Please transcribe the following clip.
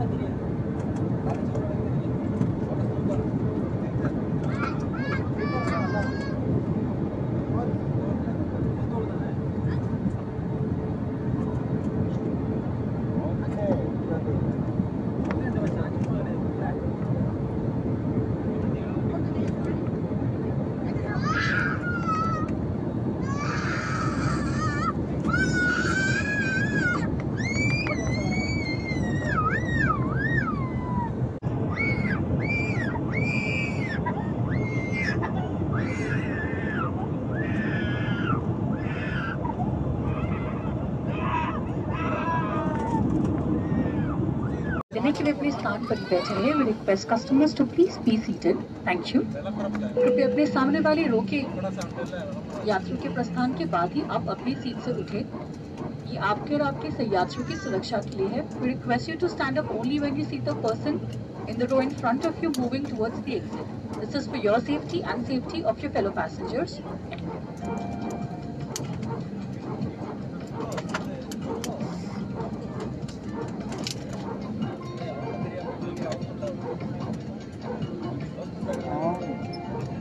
하면 돼요. कहने के लिए अपने स्थान पर बैठे हैं we request customers to please be seated thank you कृपया अपने सामने वाले रो के यात्रियों के प्रस्थान के बाद ही आप अपनी सीट से उठे। ये आपके और आपके यात्रियों की सुरक्षा के लिए है। We request you to stand up only when you see the person in the row in front of you moving towards the exit. This is for your safety and safety of your fellow passengers.